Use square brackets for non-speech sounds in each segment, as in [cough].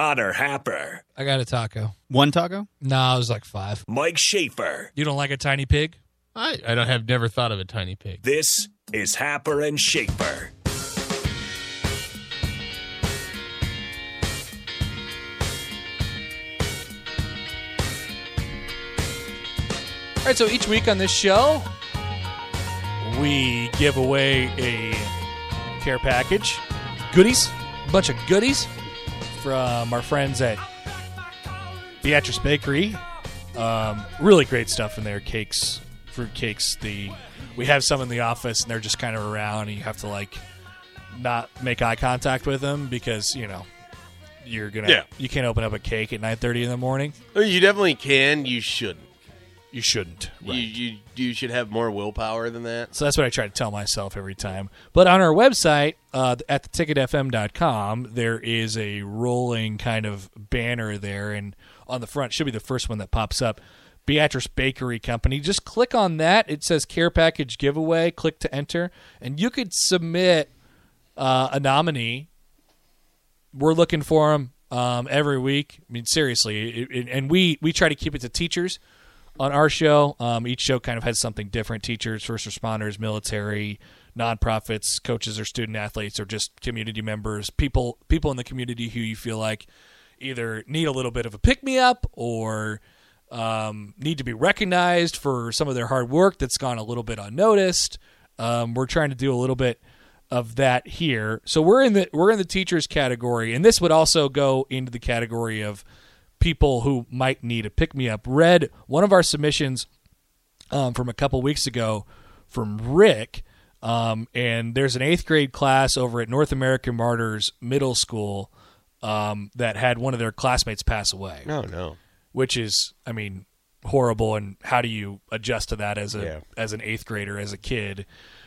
Connor Happer, I got a taco. One taco? No, I was like five. Mike Schaefer. You don't like a tiny pig? I, I don't have never thought of a tiny pig. This is Happer and Schaefer. All right, so each week on this show, we give away a care package, goodies, a bunch of goodies from our friends at Beatrice Bakery. Um, really great stuff in there, cakes, fruit cakes. The we have some in the office, and they're just kind of around, and you have to like not make eye contact with them because you know you're gonna Yeah. you can't open up a cake at nine thirty in the morning. You definitely can. You shouldn't. You shouldn't. You, you you should have more willpower than that. So that's what I try to tell myself every time. But on our website, uh, at theticketfm.com, there is a rolling kind of banner there, and on the front should be the first one that pops up. Beatrice Bakery Company. Just click on that. It says care package giveaway. Click to enter, and you could submit uh, a nominee. We're looking for them um, every week. I mean, seriously, it, it- and we we try to keep it to teachers on our show. Um, each show kind of has something different: teachers, first responders, military, nonprofits, coaches or student athletes, or just community members, people people in the community who you feel like either need a little bit of a pick me up or um, need to be recognized for some of their hard work that's gone a little bit unnoticed. Um, we're trying to do a little bit of that here. So we're in the we're in the teachers category, and this would also go into the category of people who might need a pick me up. Read one of our submissions um, from a couple weeks ago from Rick, um, and there's an eighth grade class over at North American Martyrs Middle School um, that had one of their classmates pass away No, no. which is I mean horrible and how do you adjust to that as a Yeah. as an 8th grader as a kid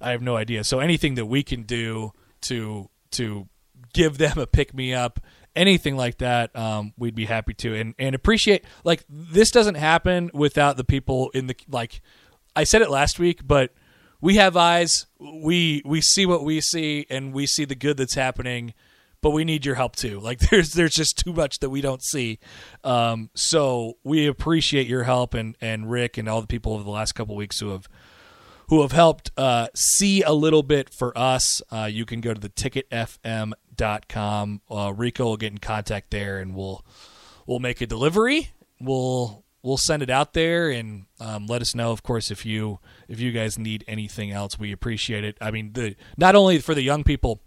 I have no idea so anything that we can do to to give them a pick me up anything like that um, we'd be happy to and and appreciate like this doesn't happen without the people in the like I said it last week but we have eyes we we see what we see and we see the good that's happening but we need your help too. [laughs] Like there's there's just too much that we don't see. Um, so we appreciate your help and and Rick and all the people over the last couple weeks who have who have helped uh, see a little bit for us. Uh, you can go to the ticketfm.com. Uh, Rico will get in contact there and we'll we'll make a delivery. We'll we'll send it out there and um, let us know of course if you if you guys need anything else we appreciate it i mean the not only for the young people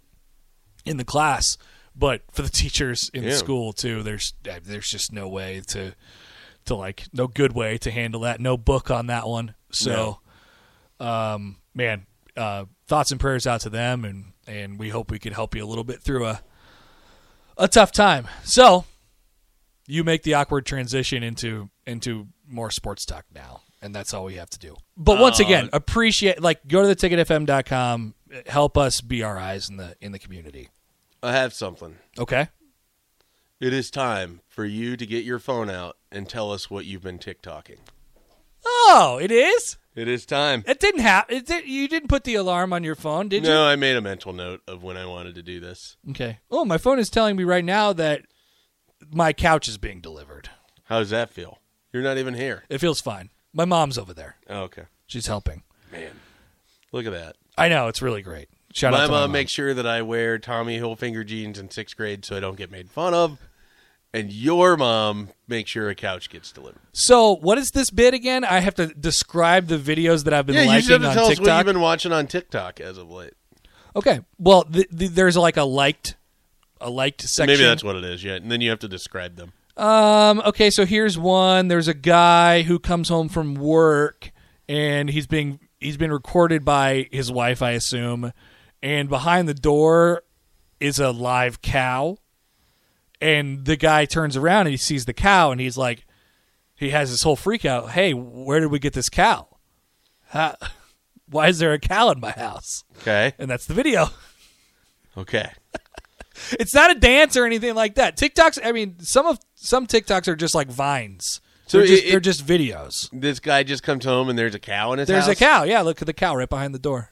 in the class, but for the teachers in the school too. There's there's just no way to to like no good way to handle that. No book on that one. So, um, man, uh, thoughts and prayers out to them, and and we hope we could help you a little bit through a a tough time. So, you make the awkward transition into into more sports talk now. And that's all we have to do. But once uh, again, appreciate like go to the ticketfm.com, help us be our eyes in the in the community. I have something. Okay? It is time for you to get your phone out and tell us what you've been TikToking. Oh, it is? It is time. It didn't happen. Did, you didn't put the alarm on your phone, did you? No, I made a mental note of when I wanted to do this. Okay. Oh, my phone is telling me right now that my couch is being delivered. How does that feel? You're not even here. It feels fine. My mom's over there. Oh, okay. She's helping. Man, look at that. I know it's really great. Shout my out to my mom mom. makes sure that I wear Tommy Hilfiger jeans in sixth grade so I don't get made fun of. And your mom makes sure a couch gets delivered. So, what is this bit again? I have to describe the videos that I've been Yeah, you liking should have to on tell us what TikTok. you've been watching on TikTok as of late. Okay. Well, th- th- there's like a liked, a liked section. Maybe that's what it is. Yeah, and then you have to describe them. Um. Okay. So here's one. There's a guy who comes home from work, and he's being he's been recorded by his wife, I assume, and behind the door is a live cow, and the guy turns around and he sees the cow, and he's like, he has this whole freak out. Hey, where did we get this cow? How, [laughs] why is there a cow in my house? Okay. And that's the video. Okay. [laughs] It's not a dance or anything like that. TikToks, I mean, some of some TikToks are just like vines. So they're, just, it- they're just videos. This guy just comes home and there's a cow in his house? There's house. a cow. Yeah, look at the cow right behind the door.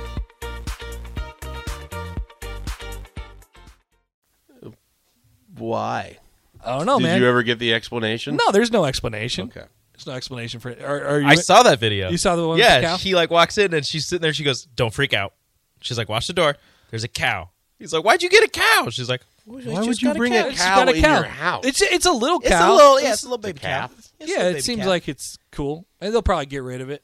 Why? I don't know, Did man. you ever get the explanation? no, there's no explanation. Okay. There's no explanation for it. Are, are you, I saw that video. You saw the one with Yeah, the cow? he like walks in and she's sitting there. She goes, "Don't freak out." She's like, "Watch the door. There's a cow." He's like, "Why'd you get a cow?" She's like, Why would you bring a She's cow got a in cow. your house? It's it's a little It's cow. a little, yeah, it's a little baby calf. cow. It's a yeah, little it baby seems cow. like it's cool, and they'll probably get rid of it.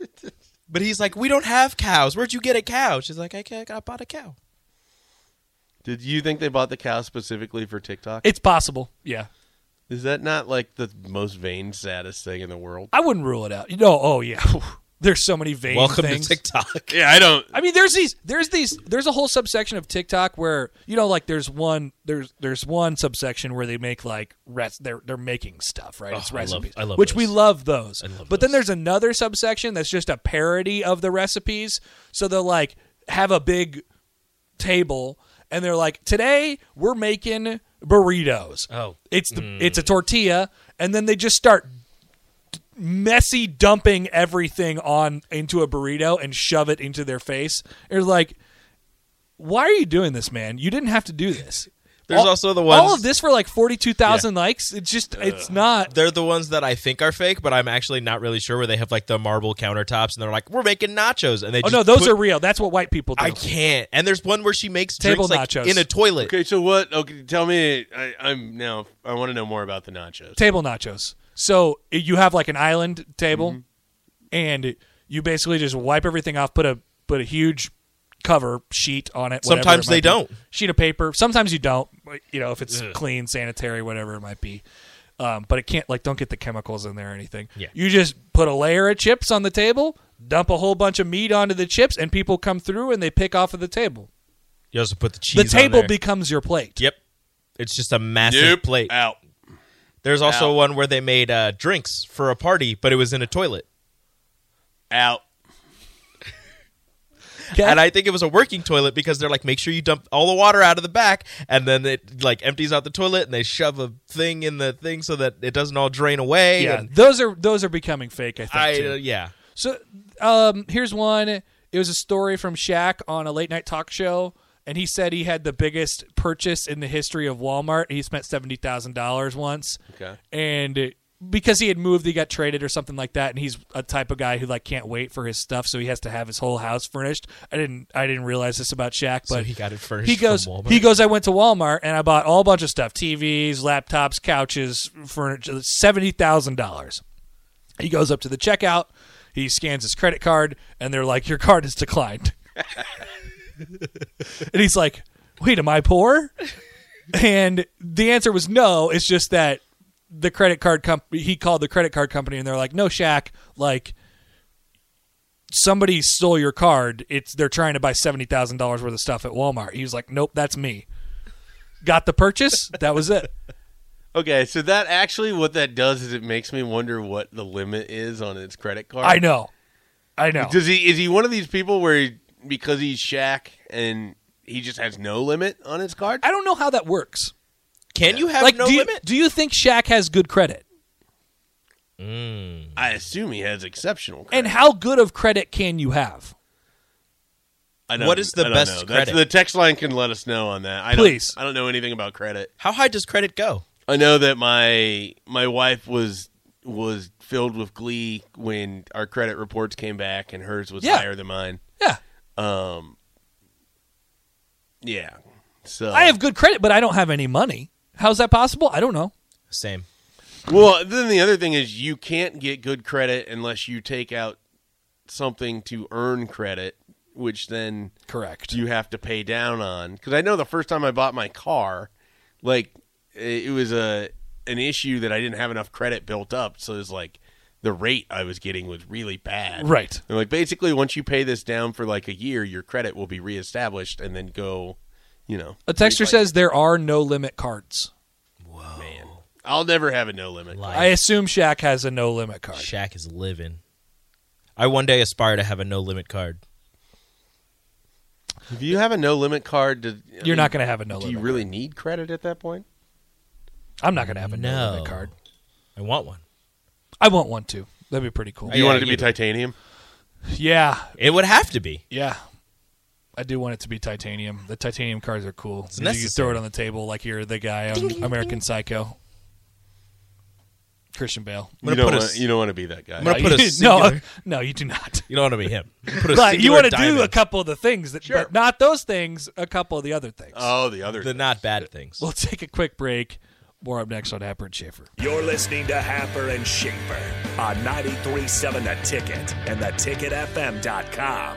[laughs] But he's like, "We don't have cows. Where'd you get a cow?" She's like, "I, ca- I bought a cow." Did you think they bought the cow specifically for TikTok? It's possible. Yeah, Is that not like the most vain, saddest thing in the world? I wouldn't rule it out. No, oh yeah. [laughs] There's so many vain Welcome things. to TikTok. Yeah, I don't. I mean, there's these, there's these, there's a whole subsection of TikTok where you know, like, there's one, there's, there's one subsection where they make like rest they're they're making stuff, right? Oh, it's I love- recipes, I love which we love those. I love but then there's another subsection that's just a parody of the recipes. So they'll like have a big table, and they're like, today we're making burritos. Oh. it's the hmm. it's a tortilla, and then they just start messy dumping everything on into a burrito and shove it into their face. It's like, why are you doing this, man? You didn't have to do this. There's All- also the ones. all of this for like forty two thousand likes. It's just it's not. They're the ones that I think are fake, but I'm actually not really sure. Where they have like the marble countertops, and they're like, "We're making nachos," and they. Oh just no, those put- are real. That's what white people do. I can't. And there's one where she makes Table drinks like nachos. in a toilet. Okay, so what? Okay, tell me. I, I'm now. I want to know more about the nachos. Table nachos. So you have like an island table, Mm-hmm. and you basically just wipe everything off. Put a put a huge cover sheet on it. whatever Sometimes it might they be. don't. Sheet of paper. Sometimes you don't. You know, if it's clean, sanitary, whatever it might be. Um, but it can't like don't get the chemicals in there or anything. Yeah. You just put a layer of chips on the table, dump a whole bunch of meat onto the chips, and people come through and they pick off of the table. You also put the cheese. the table on there. becomes your plate. Yep. It's just a massive Nope. plate. Out. There's also Out. one where they made uh, drinks for a party, but it was in a toilet. Out. Okay? And I think it was a working toilet because they're like, make sure you dump all the water out of the back, and then it like empties out the toilet, and they shove a thing in the thing so that it doesn't all drain away. yeah, and those are those are becoming fake. I think. I uh, yeah. So, um, here's one. It was a story from Shaq on a late night talk show, and he said he had the biggest purchase in the history of Walmart. He spent seventy thousand dollars once, Okay. and because he had moved, he got traded or something like that. And he's a type of guy who like can't wait for his stuff, so he has to have his whole house furnished. I didn't, I didn't realize this about Shaq, but So he got it furnished He goes, he goes. I went to Walmart and I bought all bunch of stuff: TVs, laptops, couches, furniture. Seventy thousand dollars. He goes up to the checkout. He scans his credit card, and they're like, "Your card is declined." [laughs] and he's like, "Wait, am I poor?" And the answer was no. It's just that the credit card company. He called the credit card company, and they're like, "No, Shaq, like." Somebody stole your card. It's they're trying to buy seventy thousand dollars worth of stuff at Walmart. He was like, "Nope, that's me." Got the purchase. That was it. [laughs] Okay, so that actually what that does is it makes me wonder what the limit is on its credit card. I know. I know. Does he is he one of these people where he, because he's Shaq and he just has no limit on his card? I don't know how that works. Can you have like, no do you, limit? do you think Shaq has good credit? I assume he has exceptional credit. And how good of credit can you have? I don't- What is the I best know. That's- credit? the text line can let us know on that. I Please. Don't, I don't know anything about credit. How high does credit go? I know that my my wife was was filled with glee when our credit reports came back and hers was Yeah. higher than mine. Yeah. Um Yeah. So I have good credit, but I don't have any money. How's that possible? I don't know. Same. Well, then the other thing is you can't get good credit unless you take out something to earn credit, which then Correct. you have to pay down on. Because I know the first time I bought my car, like it it was a an issue that I didn't have enough credit built up, so it was like the rate I was getting was really bad. Right. And like basically, once you pay this down for like a year, your credit will be reestablished, and then go, you know. A texter says there are no limit cards. "Man, I'll never have a no limit." Life. I assume Shaq has a no limit card. Shaq is living. I one day aspire to have a no limit card. If you have a no limit card, do, I You're mean, not going to have a no Do limit. you really need credit at that point? I'm not going to have a no, No. limit card. I want one. I want one too. That'd be pretty cool. Do you Yeah, want it to be do. titanium? Yeah. It would have to be. Yeah. I do want it to be titanium. The titanium cards are cool. It's you can throw it on the table like you're the guy on American Psycho. Christian Bale. I'm You don't, put a want, s- you don't want to be that guy. I'm gonna No, put a you- [laughs] singular- no, no, you do not. You don't want to be him. Put a [laughs] But you want to do a couple of the things that, but not those things. A couple of the other things. Oh, the other. the thing. not bad things. We'll take a quick break. More up next on Happer and Schaefer. You're listening to Happer and Schaefer on 93.7 The Ticket and theticketfm.com.